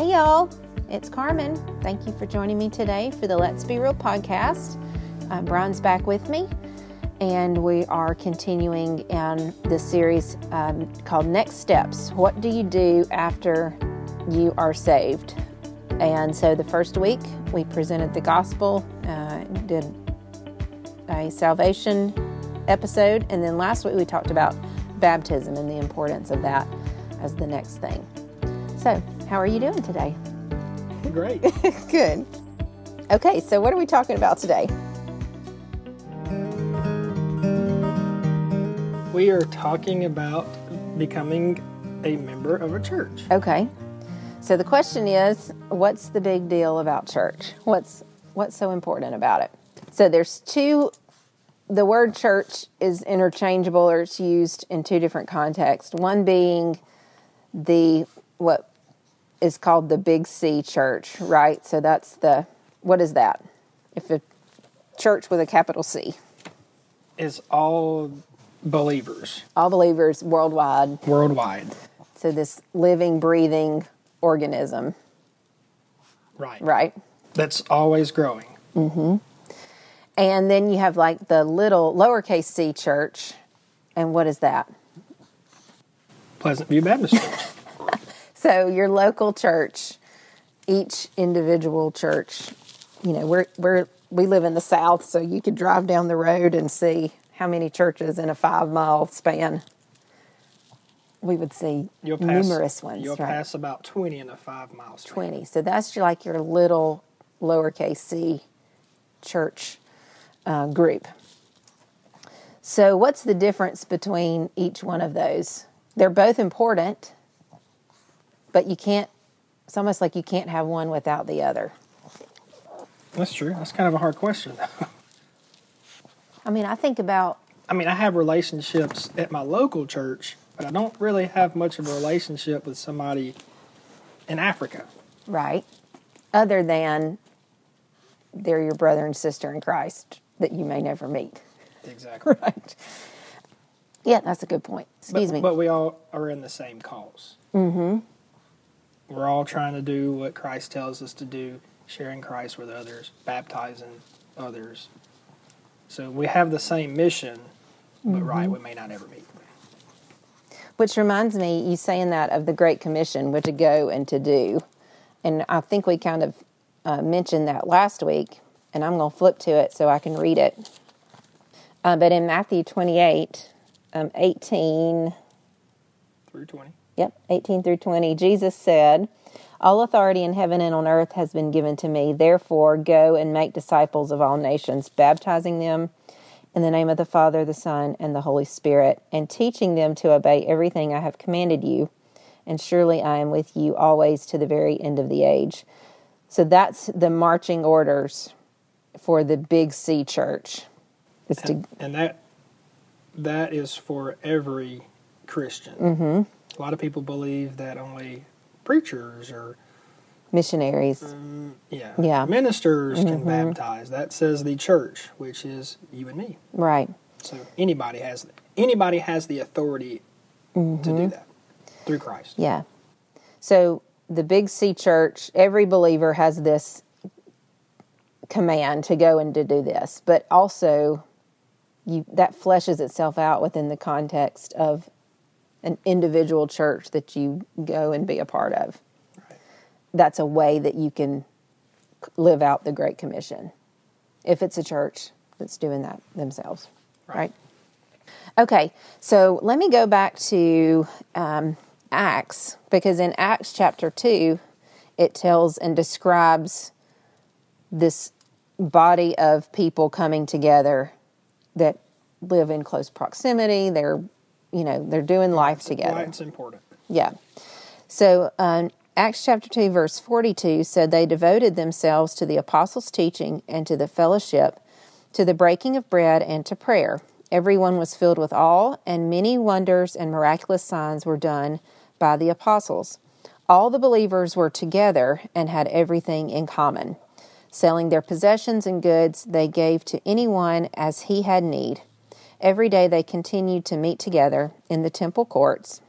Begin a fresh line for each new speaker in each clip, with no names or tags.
Hey, y'all, it's Carmen. Thank you for joining me today for the Let's Be Real podcast. Uh, Brian's back with me, and we are continuing in this series um, called Next Steps. What do you do after you are saved? And so the first week we presented the gospel, uh, did a salvation episode, and then last week we talked about baptism and the importance of that as the next thing. So, how are you doing today?
Great.
Good. Okay, so what are we talking about today?
We are talking about becoming a member of a church.
Okay. So the question is, what's the big deal about church? What's what's so important about it? So there's two the word church is interchangeable or it's used in two different contexts. One being the what is called the big C church, right? So that's the what is that? If a church with a capital C.
Is all believers
All believers worldwide.
worldwide.
So this living, breathing organism,
Right.
right?
That's always growing. Mm-hmm.
And then you have like the little lowercase c church. And what is that?
Pleasant View Baptist Church.
So your local church, each individual church, you know, we're we're we live in the south, so you could drive down the road and see how many churches in a five mile span. We would see
You'll pass,
numerous ones,
You'll
right?
pass about 20 in a five mile span.
Twenty. So that's like your little lowercase c church uh, group. So what's the difference between each one of those? They're both important, but you can't. It's almost like you can't have one without the other.
That's true. That's kind of a hard question.
I mean, I think about
I mean, I have relationships at my local church, but I don't really have much of a relationship with somebody in Africa.
right, other than they're your brother and sister in Christ that you may never meet.
Exactly.
Right. Yeah, that's a good point. Excuse
but,
me.
But we all are in the same because Mm-hmm. We're all trying to do what Christ tells us to do, sharing Christ with others, baptizing others. So we have the same mission, but right,
Mm-hmm.
we may not ever meet.
Which reminds me, you saying that of the Great Commission, which to go and to do. And I think we kind of uh, mentioned that last week, and I'm going to flip to it so I can read it. Uh, but in Matthew 28, um, 18,
Through 20.
Yep, 18 through 20. Jesus said, All authority in heaven and on earth has been given to me. Therefore, go and make disciples of all nations, baptizing them in the name of the Father, the Son, and the Holy Spirit, and teaching them to obey everything I have commanded you. And surely I am with you always to the very end of the age. So that's the marching orders for the Big C church. Is to
And, and that that is for every Christian. Mm-hmm. A lot of people believe that only preachers or
missionaries.
yeah,
Yeah.
ministers can baptize. That says the church, which is you and me.
Right.
So anybody has anybody has the authority to
Mm-hmm.
do that through Christ.
Yeah. So the Big C Church, every believer has this command to go and to do this, but also you that fleshes itself out within the context of an individual church that you go and be a part of.
Right.
That's a way that you can live out the Great Commission. If it's a church that's doing that themselves, right?
Right.
Okay, so let me go back to um, Acts because in Acts chapter 2, it tells and describes this body of people coming together that live in close proximity. They're, you know, they're doing life together.
Why it's important.
Yeah. So um, Acts chapter 2, verse 42 said, They devoted themselves to the apostles' teaching and to the fellowship, to the breaking of bread and to prayer. Everyone was filled with awe, and many wonders and miraculous signs were done by the apostles. All the believers were together and had everything in common. Selling their possessions and goods, they gave to anyone as he had need. Every day they continued to meet together in the temple courts.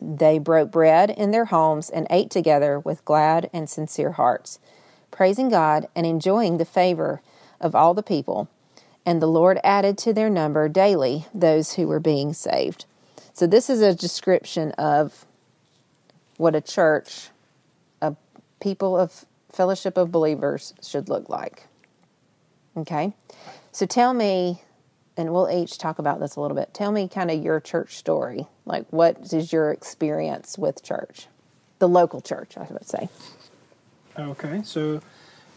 they broke bread in their homes and ate together with glad and sincere hearts, praising God and enjoying the favor of all the people. And the Lord added to their number daily those who were being saved. So, this is a description of what a church, a people of fellowship of believers, should look like. Okay? So, tell me, and we'll each talk about this a little bit. Tell me kind of your church story. Like, what is your experience with church? The local church, I would say.
Okay, so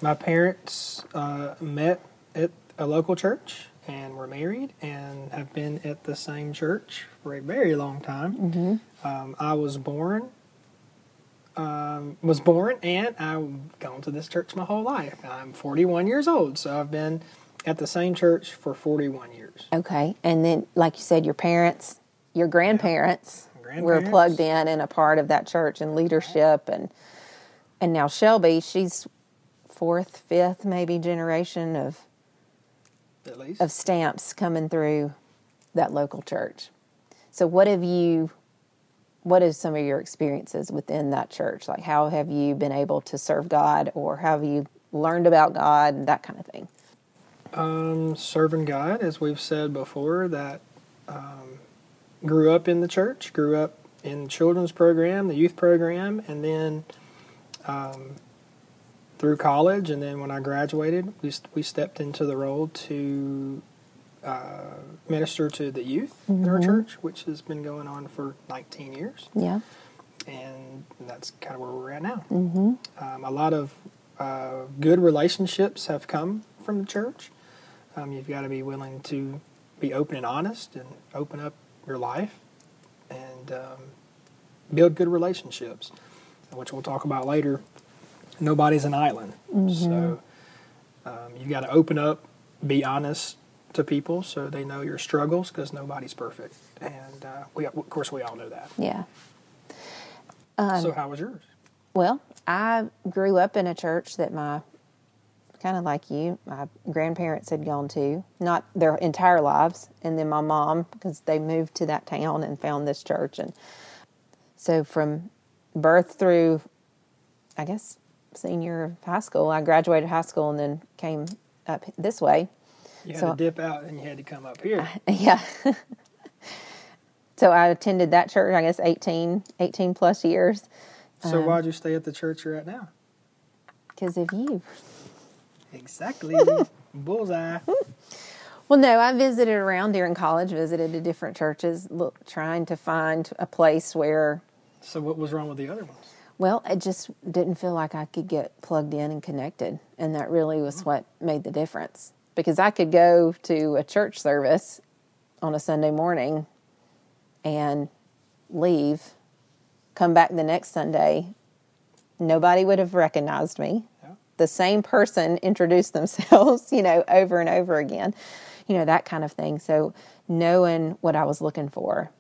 my parents uh, met at a local church and were married and have been at the same church for a very long time.
Mm-hmm.
Um, I was born, um, was born, and I've gone to this church my whole life. I'm 41 years old, so I've been at the same church for 41 years.
Okay. And then, like you said, your parents, your grandparents, were
Grandparents.
plugged in and a part of that church and leadership. And, and now Shelby, she's fourth, fifth, maybe generation of,
At least.
of stamps coming through that local church. So, what have you, what is some of your experiences within that church? Like, how have you been able to serve God or how have you learned about God and that kind of thing?
Um, serving God, as we've said before, that um, grew up in the church, grew up in the children's program, the youth program, and then um, through college. And then when I graduated, we, we stepped into the role to uh, minister to the youth in our church, which has been going on for 19 years.
Yeah.
And that's kind of where we're at now. Mm-hmm. Um, a lot of uh, good relationships have come from the church. Um, you've got to be willing to be open and honest and open up your life and um, build good relationships, which we'll talk about later. Nobody's an island. So um, you've got to open up, be honest to people so they know your struggles because nobody's perfect. And uh, we, of course, we all know that.
Yeah.
so, how was yours?
Well, I grew up in a church that my kind of like you, my grandparents had gone to, not their entire lives, and then my mom because they moved to that town and found this church and so from birth through I guess senior high school, I graduated high school and then came up this way.
You had
So-
to dip out and you had to come up here.
Yeah. so I attended that church, I guess 18, 18 plus years
So
Um,
why'd you stay at the church you're at now?
because of you.
Exactly. Bullseye.
Well, no, I visited around during college, visited to different churches, look, trying to find a place where,
So what was wrong with the other ones?
well, it just didn't feel like I could get plugged in and connected. And that really was mm-hmm. what made the difference. Because I could go to a church service on a Sunday morning and leave, come back the next Sunday. Nobody would have recognized me. The same person introduce themselves, you know, over and over again, you know, that kind of thing. So knowing what I was looking for,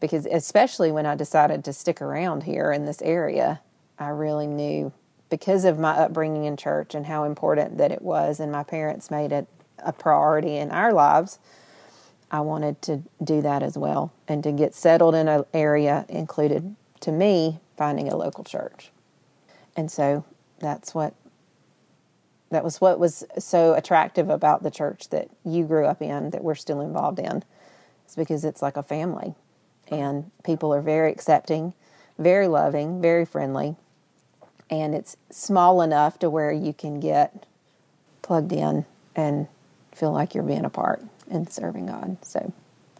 because especially when I decided to stick around here in this area, I really knew because of my upbringing in church and how important that it was, and my parents made it a priority in our lives. I wanted to do that as well and to get settled in an area included to me finding a local church. And so that's what that was what was so attractive about the church that you grew up in that we're still involved in. It's because it's like a family and people are very accepting, very loving, very friendly. And it's small enough to where you can get plugged in and feel like you're being a part and serving God. So,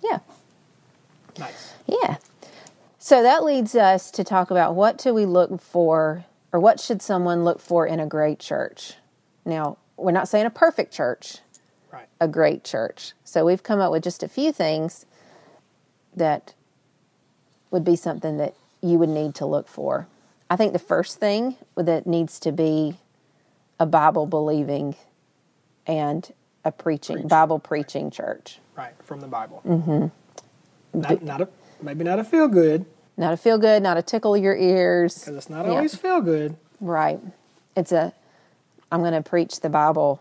yeah.
Nice.
Yeah. So that leads us to talk about what do we look for or what should someone look for in a great church? Now, we're not saying a perfect church,
Right.
a great church. So we've come up with just a few things that would be something that you would need to look for. I think the first thing that needs to be a Bible believing and a preaching. Bible preaching church.
Right. From the Bible. Mm-hmm. Not, not a maybe not a feel good
Not a feel good, not a tickle your ears.
because it's not
Yeah.
always feel good.
Right. It's a, I'm going to preach the Bible,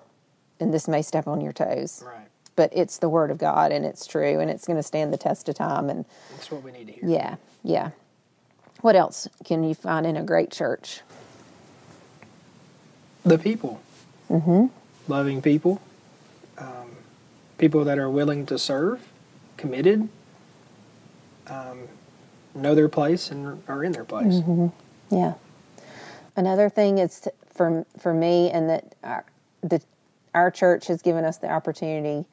and this may step on your toes,
Right.
but it's the Word of God, and it's true, and it's going to stand the test of time. And
That's what we need to hear.
yeah, yeah. What else can you find in a great church?
The people. Mm-hmm. Loving people. Um, people that are willing to serve, committed, um, know their place, and are in their place.
Yeah. Another thing is to, for for me, and that our, the our church has given us the opportunity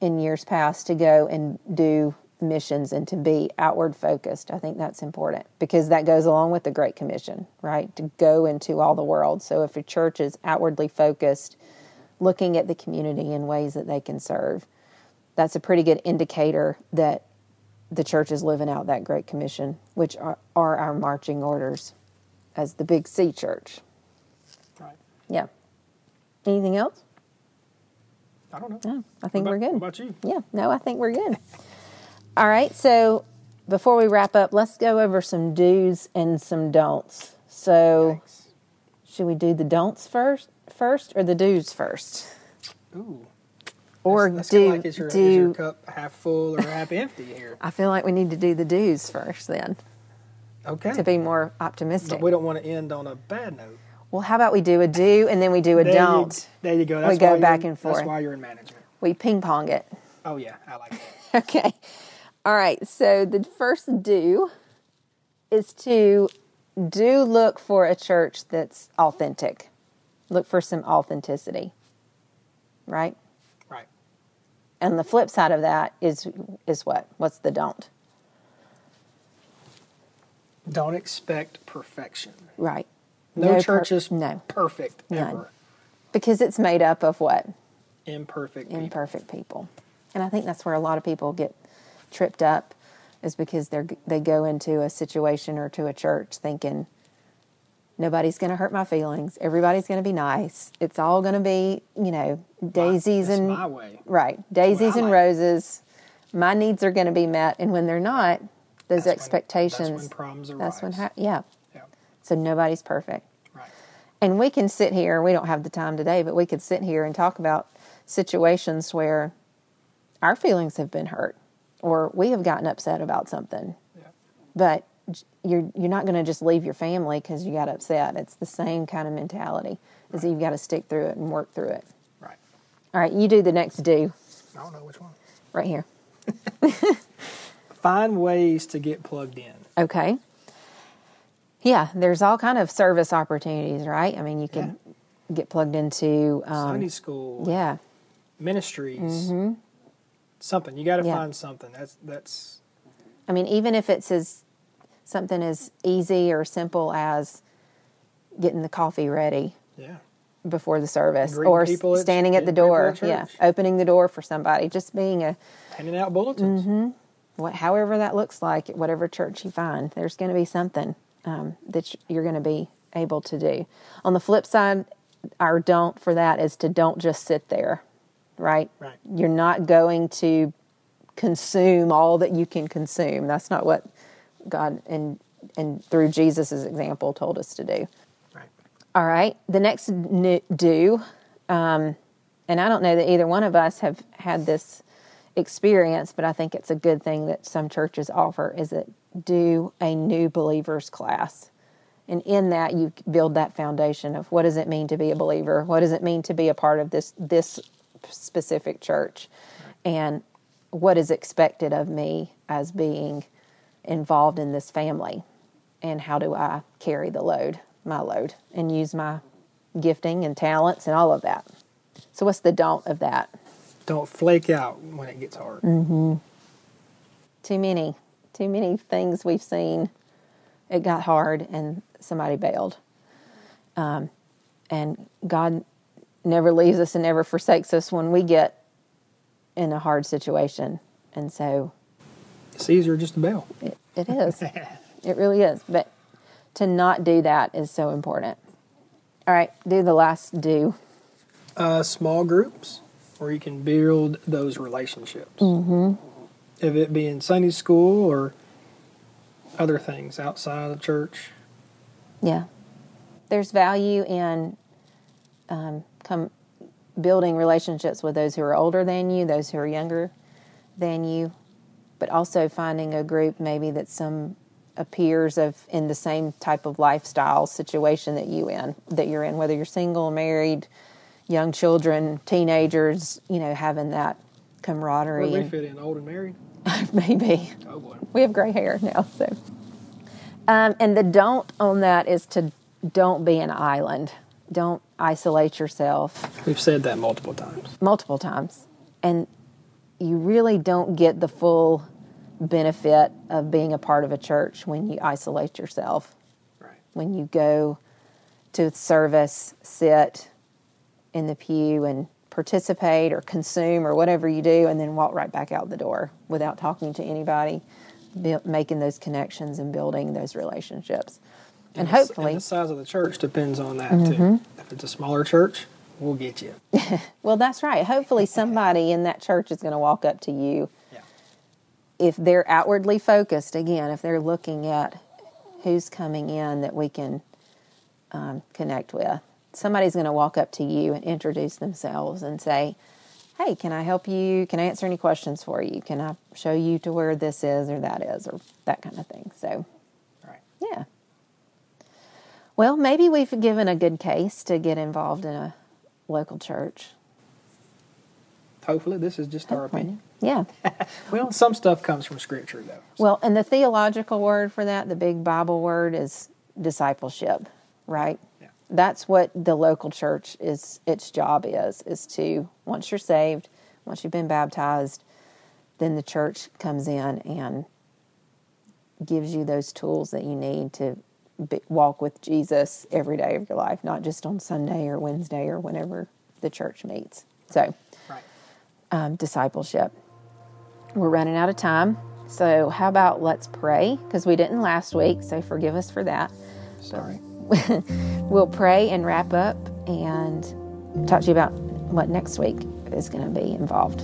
in years past to go and do missions and to be outward focused. I think that's important because that goes along with the Great Commission, right? To go into all the world. So if a church is outwardly focused, looking at the community in ways that they can serve, that's a pretty good indicator that the church is living out that Great Commission, which are, are our marching orders as the Big C church. Yeah. Anything else?
I don't know.
No, I think
What
we're good.
What about you?
Yeah, no, I think we're good. All right, so before we wrap up, let's go over some do's and some don'ts. So,
Thanks.
should we do the don'ts first, first, or the do's first,
Ooh.
or
That's
do
like is your, is your
do?
cup half full or half empty here?
I feel like we need to do the do's first, then,
Okay.
to be more optimistic.
But we don't want to end on a bad note.
Well, how about we do a do and then we do a
There
don't?
there you go. That's
go
why you're-
back and forth.
That's why you're in management.
We ping pong it.
Oh yeah, I like that.
Okay. All right. So the first do is to do look for a church that's authentic. Look for some authenticity. Right?
right.
And the flip side of that is is what? What's the don't?
Don't expect perfection.
Right.
No,
per-
church is
no.
perfect
None.
ever.
Because it's made up of what?
Imperfect. people.
imperfect people. And I think that's where a lot of people get tripped up is because they they go into a situation or to a church thinking nobody's going to hurt my feelings, everybody's going to be nice. It's all going to be, you know, daisies and
my way.
right, daisies and
like.
roses. My needs are going to be met and when they're not, those
That's when-
expectations
that's when problems
That's when ha- yeah. So nobody's perfect.
Right.
And we can sit here, we don't have the time today, but we could sit here and talk about situations where our feelings have been hurt or we have gotten upset about something.
Yeah.
But you're you're not going to just leave your family because you got upset. It's the same kind of mentality. Is that you've got to stick through it and work through it.
Right.
All right, you do the next do
I don't know which one.
right here.
Find ways to get plugged in.
Okay. Yeah, there's all kind of service opportunities, right? I mean, you could get plugged into um,
Sunday school.
yeah,
Ministries. Something. You got to
Yeah.
find something. That's that's
I mean, even if it's as something as easy or simple as getting the coffee ready
yeah.
before the service,
Greeting
or
at-
standing at the door,
at
yeah, opening the door for somebody, just being a
Handing out bulletins.
Mm-hmm. what, however that looks like, at whatever church you find, there's going to be something um, that you're going to be able to do. On the flip side, our don't for that is to don't just sit there, right?
Right.
You're not going to consume all that you can consume. That's not what God and and through Jesus' example told us to do.
Right.
All right. The next n- do, um, and I don't know that either one of us have had this experience, but I think it's a good thing that some churches offer is that do a new believers class. And in that, you build that foundation of what does it mean to be a believer? What does it mean to be a part of this this specific church? And what is expected of me as being involved in this family? And how do I carry the load, my load, and use my gifting and talents and all of that? So, what's the don't of that?
Don't flake out when it gets hard.
Mm. Too many, too many things we've seen. It got hard and somebody bailed. Um, and God never leaves us and never forsakes us when we get in a hard situation. And so
It's easier just to bail.
it, it is. it really is. But to not do that is so important. All right, do the last do.
uh, small groups where you can build those relationships. Mm-hmm. If it be in Sunday school or other things outside of church.
Yeah. There's value in um, come building relationships with those who are older than you, those who are younger than you, but also finding a group maybe that some appears of in the same type of lifestyle situation that you in that you're in, whether you're single, married, young children, teenagers, you know, having that camaraderie.
Where we fit in, old and married.
maybe
Oh boy.
we have gray hair now, so. Um, and the don't on that is to don't be an island. Don't isolate yourself
We've said that multiple times.
multiple times. And you really don't get the full benefit of being a part of a church when you isolate yourself.
Right.
When you go to service, sit in the pew and participate or consume or whatever you do, and then walk right back out the door without talking to anybody, making those connections and building those relationships. And,
s-
hopefully, Mm-hmm.
the size of the church depends on that too. If it's a smaller church, we'll get you.
well, that's right. Hopefully, somebody in that church is going to walk up to you
Yeah.
if they're outwardly focused, again, if they're looking at who's coming in that we can um, connect with, somebody's going to walk up to you and introduce themselves and say, Hey, can I help you? Can I answer any questions for you? Can I show you to where this is or that is or that kind of thing? So,
Right.
yeah. Well, maybe we've given a good case to get involved in a local church.
Hopefully, this is just our opinion.
Yeah.
Well, some stuff comes from Scripture though.
Well, and the theological word for that, the big Bible word, is discipleship, right? That's what the local church is. Its job is is to once you're saved, once you've been baptized, then the church comes in and gives you those tools that you need to be, walk with Jesus every day of your life, not just on Sunday or Wednesday or whenever the church meets. So,
Right.
um, discipleship. We're running out of time. So, how about let's pray? Because we didn't last week, so forgive us for that.
Sorry.
We'll pray and wrap up and talk to you about what next week is going to be involved.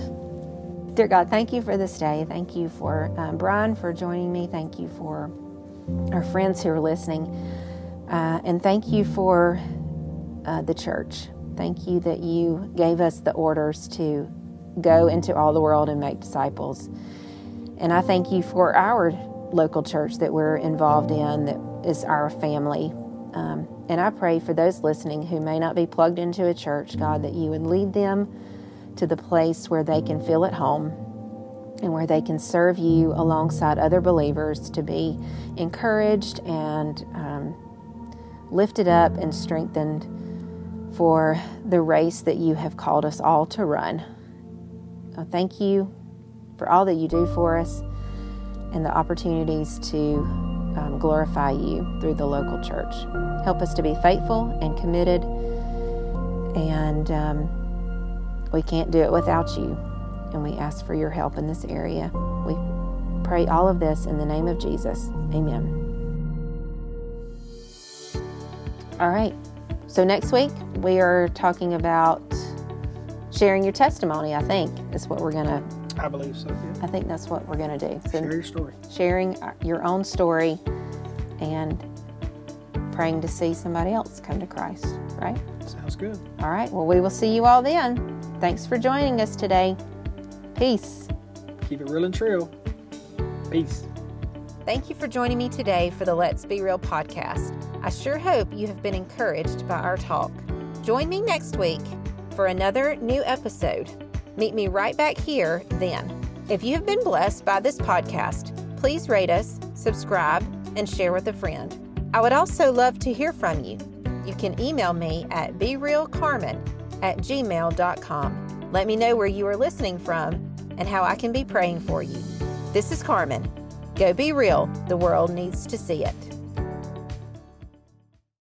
Dear God, thank you for this day. Thank you for um, Brian for joining me. Thank you for our friends who are listening. Uh, and thank you for uh, the church. Thank you that you gave us the orders to go into all the world and make disciples. And I thank you for our local church that we're involved in, that is our family. Um, and I pray for those listening who may not be plugged into a church, God, that you would lead them to the place where they can feel at home and where they can serve you alongside other believers to be encouraged and um, lifted up and strengthened for the race that you have called us all to run. I thank you for all that you do for us and the opportunities to um, glorify you through the local church. Help us to be faithful and committed, and um, we can't do it without you. And we ask for your help in this area. We pray all of this in the name of Jesus. Amen. All right. So next week we are talking about sharing your testimony. I think is what we're gonna.
I believe so. Yeah.
I think that's what we're gonna do. So
Share your story.
sharing your own story and praying to see somebody else come to Christ. Right.
Sounds good.
All right. Well, we will see you all then. Thanks for joining us today. Peace.
Keep it real and true. Peace.
Thank you for joining me today for the Let's Be Real podcast. I sure hope you have been encouraged by our talk. Join me next week for another new episode. Meet me right back here then. If you have been blessed by this podcast, please rate us, subscribe, and share with a friend. I would also love to hear from you. You can email me at berealcarmen at gmail.com. Let me know where you are listening from and how I can be praying for you. This is Carmen. Go be real. The world needs to see it.